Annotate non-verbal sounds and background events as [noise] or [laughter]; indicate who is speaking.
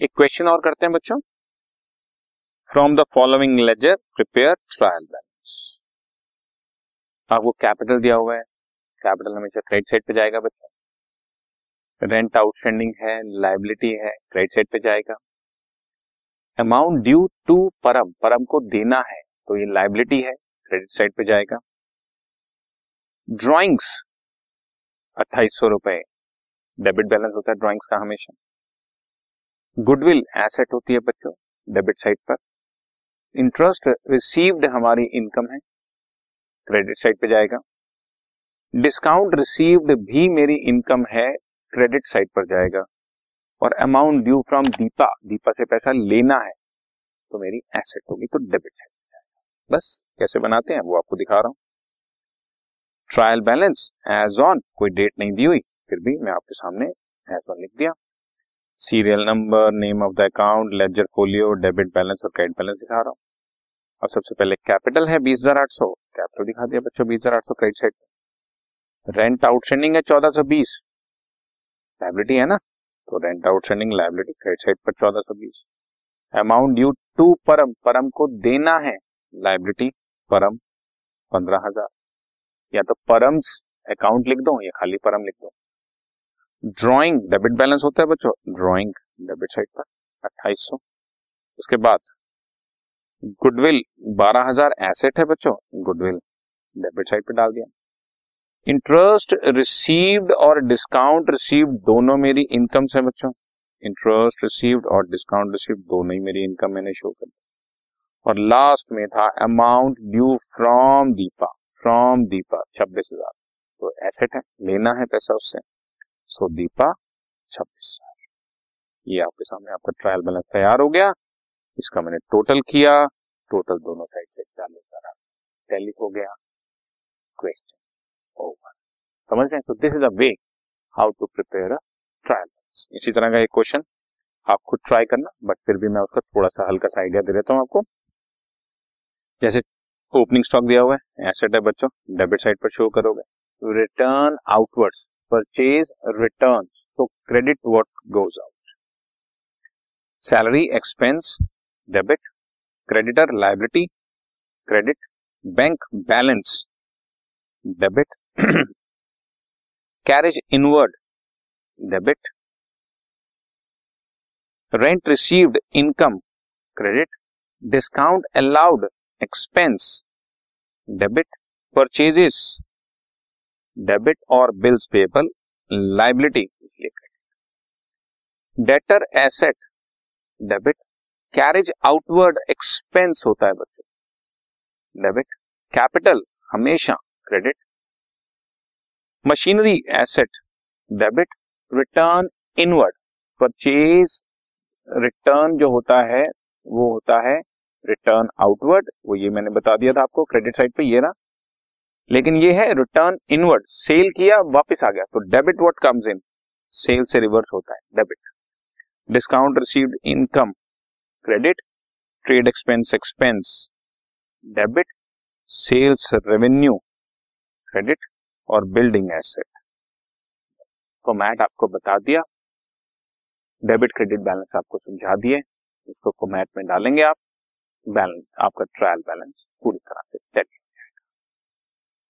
Speaker 1: एक क्वेश्चन और करते हैं बच्चों। From the following ledger prepare trial balance आपको कैपिटल दिया हुआ है। कैपिटल हमेशा क्रेडिट साइड पे जाएगा बच्चों। रेंट आउटस्टैंडिंग है लाइबिलिटी है क्रेडिट साइड पे जाएगा। अमाउंट ड्यू टू परम परम को देना है तो ये लाइबिलिटी है क्रेडिट साइड पे जाएगा। ड्रॉइंग्स अट्ठाईस सौ रुपए। डेबिट बैलेंस होता है ड्रॉइंग्स का हमेशा। गुडविल एसेट होती है बच्चों, डेबिट साइड पर। इंटरेस्ट रिसीव्ड हमारी इनकम है, क्रेडिट साइड पे जाएगा। डिस्काउंट रिसीव्ड भी मेरी इनकम है, क्रेडिट साइड पर जाएगा। और amount due from Deepa Deepa से पैसा लेना है तो मेरी एसेट होगी तो डेबिट साइड पर जाएगा। बस, कैसे बनाते हैं, वो आपको दिखा रहा हूँ। ट्रायल बैलेंस, एज ऑन, कोई डेट नहीं दी हुई, फिर भी मैं आपके सामने, एज ऑन लिख दिया। Serial number, name of the account, ledger folio debit balance और क्रेडिट बैलेंस दिखा रहा हूँ। और सबसे पहले कैपिटल है बीस हज़ार आठ सौ। कैपिटल दिखा दिया बच्चों, बीस हज़ार आठ सौ क्रेडिट साइड रेंट आउटस्टैंडिंग है चौदह सौ बीस। लाइबिलिटी है ना? तो rent outstanding liability credit side पर चौदह सौ बीस। अमाउंट ड्यू टू परम परम को देना है। लाइबिलिटी परम, पंद्रह हज़ार। या तो परम्स अकाउंट लिख दो या खाली परम लिख दो। ड्रॉइंग डेबिट बैलेंस होता है बच्चों ड्रॉइंग डेबिट साइड पर, अट्ठाईस सौ। उसके बाद गुडविल बारह हज़ार एसेट है बच्चों गुडविल डेबिट साइड पर डाल दिया। इंटरेस्ट रिसीव्ड और डिस्काउंट रिसीव्ड दोनों मेरी इनकम है बच्चों। इंटरेस्ट रिसीव्ड और डिस्काउंट रिसीव्ड दोनों ही मेरी इनकम मैंने शो कर और लास्ट में था amount due from Deepa from Deepa, छब्बीस हज़ार। तो एसेट है, लेना है पैसा उससे। सो दीपा, छब्बीस ये आपके सामने आपका ट्रायल बैलेंस तैयार हो गया। इसका मैंने टोटल किया। टोटल दोनों साइड से चालीस हज़ार टैली हो गया। क्वेश्चन ओवर समझ रहे तो this is a way how to prepare a trial balance इसी तरह का एक क्वेश्चन आप खुद ट्राई करना बट फिर भी मैं उसका थोड़ा सा हल्का सा आइडिया दे देता हूँ आपको। जैसे ओपनिंग स्टॉक दिया हुआ है एसेट है बच्चों डेबिट साइड पर शो करोगे। Return outwards purchase returns. So credit what goes out. Salary, expense, debit, creditor, liability, credit, bank balance, debit, [clears throat] carriage inward, debit, rent received, income, credit, discount allowed, expense, debit, purchases, debit और bills payable, liability इसलिए credit debtor asset debit carriage outward expense होता है बच्चों। Debit capital हमेशा credit machinery asset debit return inward purchase return जो होता है, वो होता है रिटर्न आउटवर्ड वो ये मैंने बता दिया था आपको क्रेडिट साइड पे ये ना लेकिन ये है रिटर्न इनवर्ड सेल किया, वापस आ गया। तो debit what comes in sale से रिवर्स होता है debit discount received income credit trade expense expense debit sales revenue credit और बिल्डिंग एसेट तो मैट आपको बता दिया डेबिट क्रेडिट बैलेंस आपको समझा दिए, इसको कोमैट में डालेंगे आप बैलेंस आपका ट्रायल बैलेंस पूरी तरह से